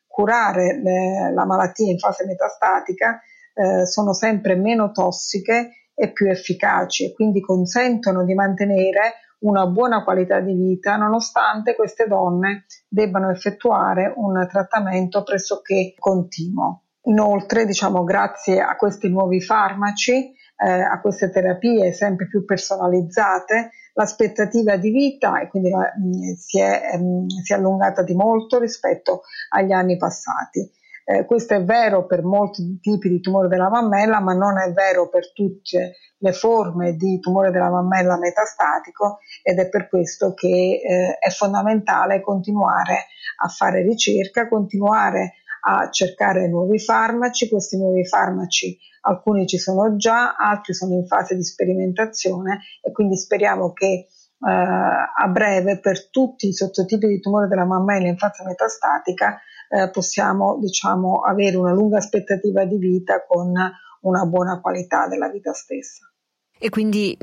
Speaker 4: curare le, la malattia in fase metastatica eh, sono sempre meno tossiche e più efficaci e quindi consentono di mantenere una buona qualità di vita nonostante queste donne debbano effettuare un trattamento pressoché continuo. Inoltre, diciamo, grazie a questi nuovi farmaci, eh, a queste terapie sempre più personalizzate, l'aspettativa di vita e quindi la, mh, mm, si, è, mh, mm, si è allungata di molto rispetto agli anni passati. Eh, questo è vero per molti tipi di tumore della mammella, ma non è vero per tutte le forme di tumore della mammella metastatico ed è per questo che eh, è fondamentale continuare a fare ricerca, continuare a cercare nuovi farmaci, questi nuovi farmaci alcuni ci sono già, altri sono in fase di sperimentazione e quindi speriamo che Uh, a breve per tutti i sottotipi di tumore della mammella in fase metastatica uh, possiamo diciamo, avere una lunga aspettativa di vita con una buona qualità della vita stessa.
Speaker 1: E quindi,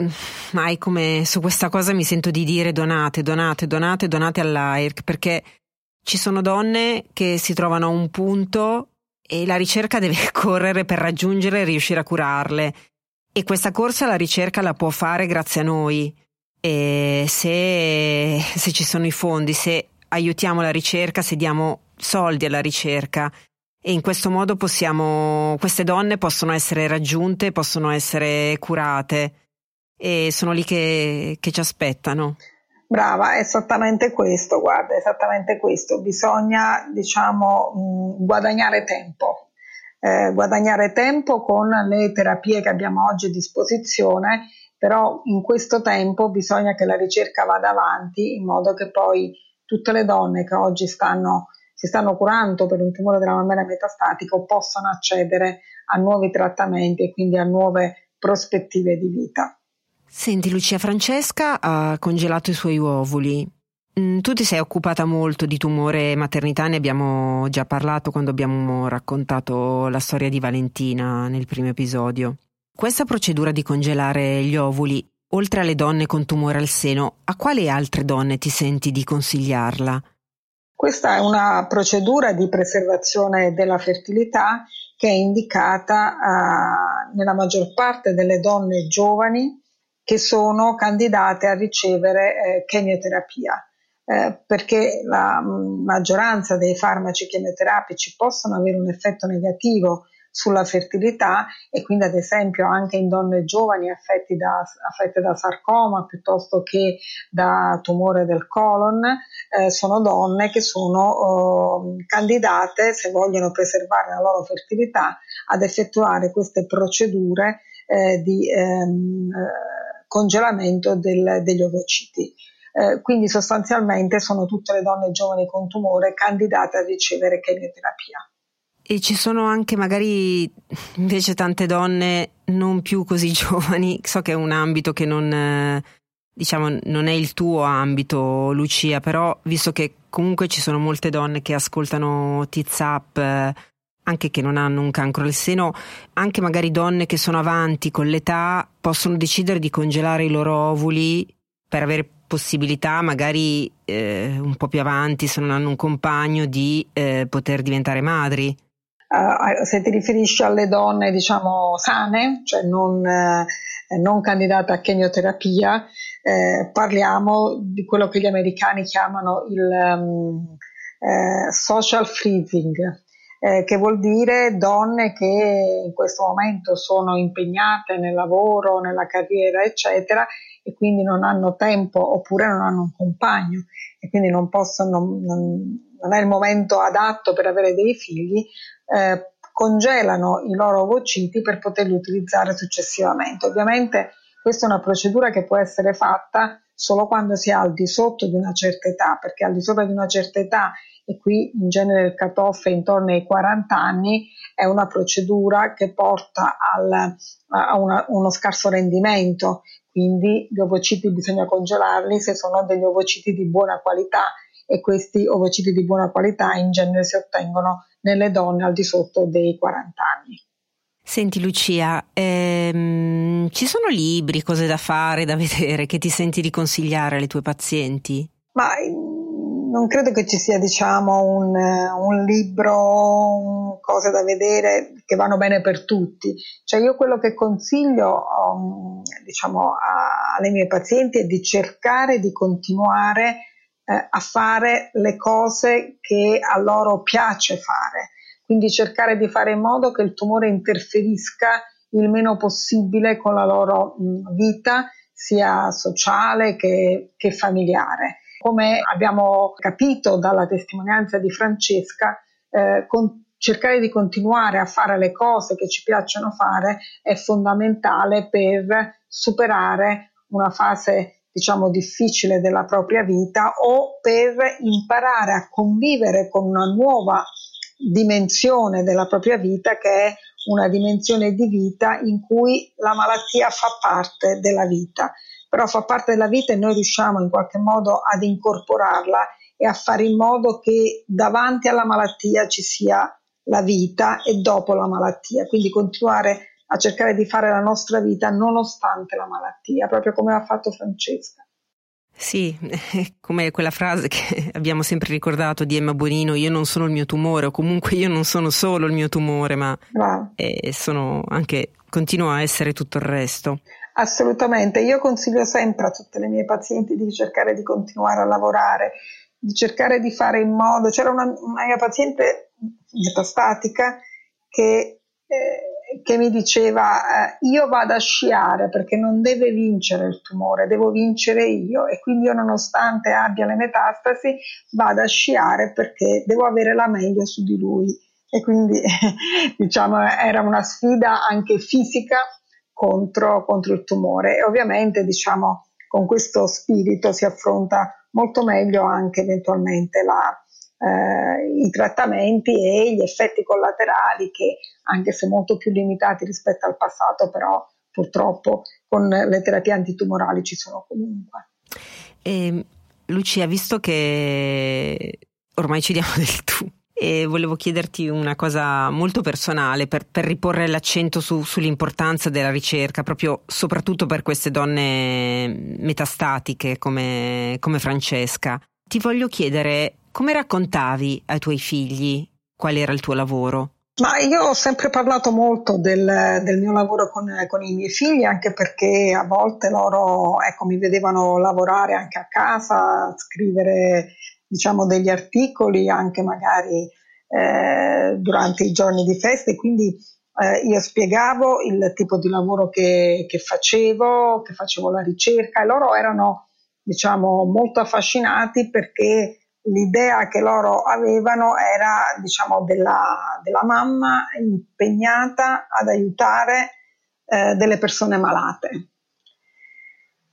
Speaker 1: mai come su questa cosa mi sento di dire donate, donate, donate, donate all'AIRC perché ci sono donne che si trovano a un punto e la ricerca deve correre per raggiungere e riuscire a curarle. E questa corsa la ricerca la può fare grazie a noi. E se, se ci sono i fondi, se aiutiamo la ricerca, se diamo soldi alla ricerca, e in questo modo possiamo, queste donne possono essere raggiunte, possono essere curate e sono lì che, che ci aspettano.
Speaker 4: Brava, è esattamente questo, guarda, esattamente questo. Bisogna, diciamo, guadagnare tempo. Eh, guadagnare tempo con le terapie che abbiamo oggi a disposizione, però in questo tempo bisogna che la ricerca vada avanti in modo che poi tutte le donne che oggi stanno si stanno curando per un tumore della mammella metastatico possano accedere a nuovi trattamenti e quindi a nuove prospettive di vita.
Speaker 1: Senti, Lucia Francesca ha congelato i suoi ovuli. Mm, tu ti sei occupata molto di tumore maternità, ne abbiamo già parlato quando abbiamo raccontato la storia di Valentina nel primo episodio. Questa procedura di congelare gli ovuli, oltre alle donne con tumore al seno, a quali altre donne ti senti di consigliarla?
Speaker 4: Questa è una procedura di preservazione della fertilità che è indicata uh, nella maggior parte delle donne giovani che sono candidate a ricevere eh, chemioterapia. Eh, perché la mh, maggioranza dei farmaci chemioterapici possono avere un effetto negativo sulla fertilità e quindi ad esempio anche in donne giovani affette da, affette da sarcoma piuttosto che da tumore del colon, eh, sono donne che sono eh, candidate, se vogliono preservare la loro fertilità, ad effettuare queste procedure eh, di ehm, eh, congelamento del, degli ovociti. Eh, quindi sostanzialmente sono tutte le donne giovani con tumore candidate a ricevere chemioterapia.
Speaker 1: E ci sono anche magari invece tante donne non più così giovani, so che è un ambito che non, diciamo, non è il tuo ambito, Lucia, però visto che comunque ci sono molte donne che ascoltano Tizap, anche che non hanno un cancro al seno, anche magari donne che sono avanti con l'età possono decidere di congelare i loro ovuli per avere possibilità magari eh, un po' più avanti, se non hanno un compagno, di eh, poter diventare madri
Speaker 4: uh, se ti riferisci alle donne diciamo sane, cioè non, eh, non candidate a chemioterapia, eh, parliamo di quello che gli americani chiamano il um, eh, social freezing, eh, che vuol dire donne che in questo momento sono impegnate nel lavoro, nella carriera, eccetera, e quindi non hanno tempo oppure non hanno un compagno e quindi non possono, non, non è il momento adatto per avere dei figli, eh, congelano i loro ovociti per poterli utilizzare successivamente. Ovviamente questa è una procedura che può essere fatta solo quando si è al di sotto di una certa età, perché al di sopra di una certa età e qui in genere il cut-off è intorno ai 40 anni, è una procedura che porta al, a una, uno scarso rendimento, quindi gli ovociti bisogna congelarli se sono degli ovociti di buona qualità e questi ovociti di buona qualità in genere si ottengono nelle donne al di sotto dei 40 anni.
Speaker 1: Senti Lucia, ehm, ci sono libri, cose da fare, da vedere che ti senti di consigliare alle tue pazienti?
Speaker 4: Ma mm, non credo che ci sia, diciamo, un, un libro, cose da vedere che vanno bene per tutti. Cioè io quello che consiglio, um, diciamo, a, alle mie pazienti è di cercare di continuare eh, a fare le cose che a loro piace fare quindi cercare di fare in modo che il tumore interferisca il meno possibile con la loro mh, vita, sia sociale che, che familiare. Come abbiamo capito dalla testimonianza di Francesca, eh, con, cercare di continuare a fare le cose che ci piacciono fare è fondamentale per superare una fase diciamo difficile della propria vita o per imparare a convivere con una nuova dimensione della propria vita che è una dimensione di vita in cui la malattia fa parte della vita, però fa parte della vita e noi riusciamo in qualche modo ad incorporarla e a fare in modo che davanti alla malattia ci sia la vita e dopo la malattia, quindi continuare a cercare di fare la nostra vita nonostante la malattia, proprio come ha fatto Francesca.
Speaker 1: Sì, come quella frase che abbiamo sempre ricordato di Emma Bonino, io non sono il mio tumore, o comunque io non sono solo il mio tumore, ma wow. sono anche, continuo a essere tutto il resto.
Speaker 4: Assolutamente, io consiglio sempre a tutte le mie pazienti di cercare di continuare a lavorare, di cercare di fare in modo, c'era una, una mia paziente metastatica che eh, che mi diceva eh, io vado a sciare perché non deve vincere il tumore, devo vincere io e quindi io nonostante abbia le metastasi vado a sciare perché devo avere la meglio su di lui e quindi diciamo era una sfida anche fisica contro, contro il tumore. E ovviamente diciamo con questo spirito si affronta molto meglio anche eventualmente la, eh, i trattamenti e gli effetti collaterali che anche se molto più limitati rispetto al passato, però purtroppo con le terapie antitumorali ci sono comunque.
Speaker 1: E, ehm, Lucia, visto che ormai ci diamo del tu, e volevo chiederti una cosa molto personale per, per riporre l'accento su, sull'importanza della ricerca, proprio soprattutto per queste donne metastatiche come, come Francesca. Ti voglio chiedere come raccontavi ai tuoi figli qual era il tuo lavoro?
Speaker 4: Ma io ho sempre parlato molto del, del mio lavoro con, con, i miei figli, anche perché a volte loro ecco, mi vedevano lavorare anche a casa, scrivere diciamo, degli articoli, anche magari eh, durante i giorni di feste, quindi eh, io spiegavo il tipo di lavoro che, che, facevo, che facevo la ricerca e loro erano diciamo, molto affascinati perché l'idea che loro avevano era diciamo della, della mamma impegnata ad aiutare eh, delle persone malate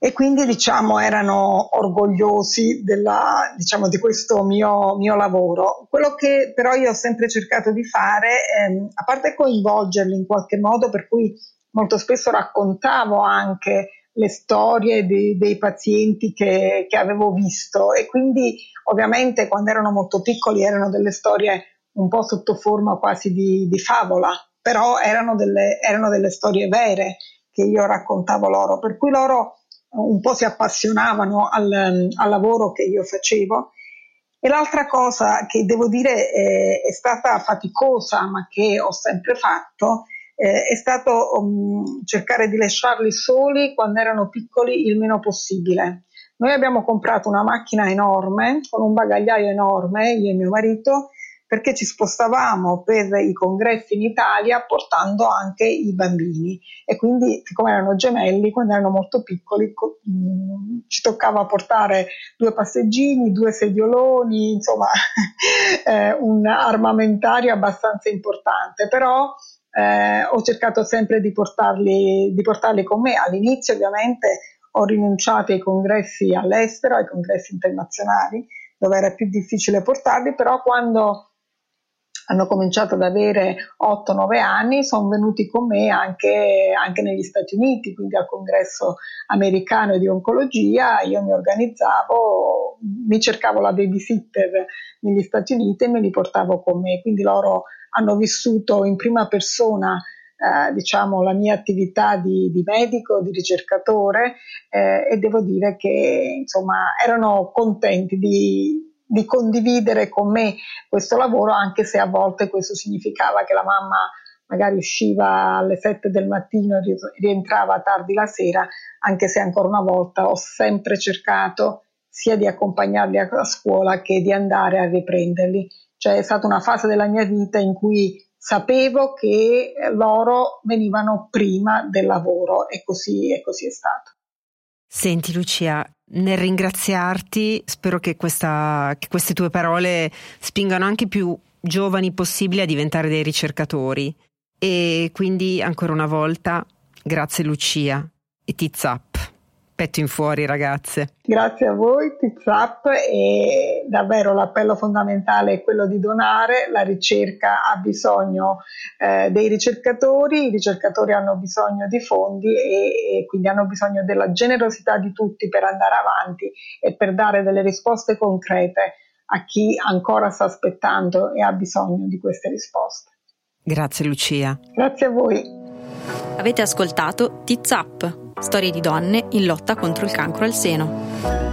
Speaker 4: e quindi diciamo erano orgogliosi della, diciamo, di questo mio, mio, lavoro. Quello che però io ho sempre cercato di fare, ehm, a parte coinvolgerli in qualche modo, per cui molto spesso raccontavo anche le storie di, dei pazienti che, che, avevo visto e quindi ovviamente quando erano molto piccoli erano delle storie un po' sotto forma quasi di, di favola, però erano delle, erano delle storie vere che io raccontavo loro, per cui loro un po' si appassionavano al, al lavoro che io facevo. E l'altra cosa che devo dire è, è stata faticosa, ma che ho sempre fatto, eh, è stato um, cercare di lasciarli soli quando erano piccoli il meno possibile. Noi abbiamo comprato una macchina enorme, con un bagagliaio enorme, io e mio marito, perché ci spostavamo per i congressi in Italia portando anche i bambini e quindi siccome erano gemelli quando erano molto piccoli mm, ci toccava portare due passeggini, due sedioloni, insomma eh, un armamentario abbastanza importante, però eh, ho cercato sempre di portarli, di portarli con me. All'inizio ovviamente ho rinunciato ai congressi all'estero, ai congressi internazionali, dove era più difficile portarli, però quando hanno cominciato ad avere 8-9 anni, sono venuti con me anche, anche, negli Stati Uniti, quindi al congresso americano di oncologia, io mi organizzavo, mi cercavo la babysitter negli Stati Uniti e me li portavo con me, quindi loro hanno vissuto in prima persona eh, diciamo, la mia attività di, di medico, di ricercatore eh, e devo dire che insomma erano contenti di, di condividere con me questo lavoro, anche se a volte questo significava che la mamma magari usciva alle 7 del mattino e rientrava tardi la sera, anche se ancora una volta ho sempre cercato sia di accompagnarli a scuola che di andare a riprenderli. Cioè è stata una fase della mia vita in cui sapevo che loro venivano prima del lavoro e così, e così è stato.
Speaker 1: Senti Lucia, nel ringraziarti spero che, questa, che queste tue parole spingano anche più giovani possibili a diventare dei ricercatori. E quindi ancora una volta, grazie Lucia e Tizap petto in fuori ragazze.
Speaker 4: Grazie a voi Tizap e davvero l'appello fondamentale è quello di donare, la ricerca ha bisogno eh, dei ricercatori, i ricercatori hanno bisogno di fondi e, e quindi hanno bisogno della generosità di tutti per andare avanti e per dare delle risposte concrete a chi ancora sta aspettando e ha bisogno di queste risposte.
Speaker 1: Grazie Lucia.
Speaker 4: Grazie a voi.
Speaker 5: Avete ascoltato Tizap storie di donne in lotta contro il cancro al seno.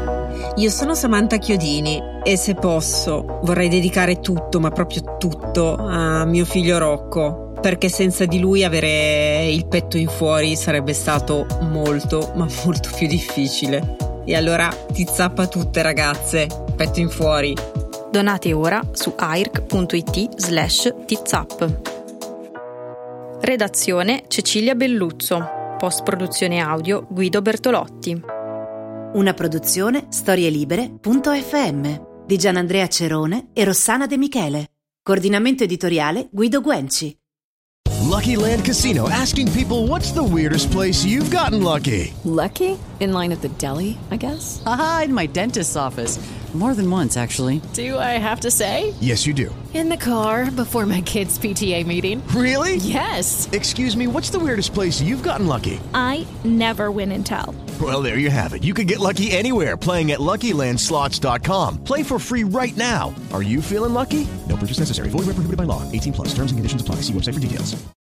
Speaker 1: Io sono Samantha Chiodini e se posso vorrei dedicare tutto, ma proprio tutto, a mio figlio Rocco, perché senza di lui avere il petto in fuori sarebbe stato molto, ma molto più difficile. E allora ti zappa tutte ragazze, petto in fuori.
Speaker 5: Donate ora su airc.it slash tizap. Redazione Cecilia Belluzzo. Post produzione audio Guido Bertolotti.
Speaker 6: Una produzione storielibere.fm di Gianandrea Cerone e Rossana De Michele. Coordinamento editoriale Guido Guenci.
Speaker 7: Lucky Land Casino asking people what's the weirdest place you've gotten lucky?
Speaker 8: Lucky? In line at the deli, I guess.
Speaker 9: Aha, in my dentist's office. More than once, actually.
Speaker 8: Do I have to say?
Speaker 7: Yes, you do.
Speaker 8: In the car before my kids' PTA meeting.
Speaker 7: Really?
Speaker 8: Yes.
Speaker 7: Excuse me, what's the weirdest place you've gotten lucky?
Speaker 10: I never win and tell.
Speaker 7: Well, there you have it. You can get lucky anywhere playing at LuckyLandSlots.com. Play for free right now. Are you feeling lucky? No purchase necessary. Void where prohibited by law. 18 plus. Terms and conditions apply. See website for details.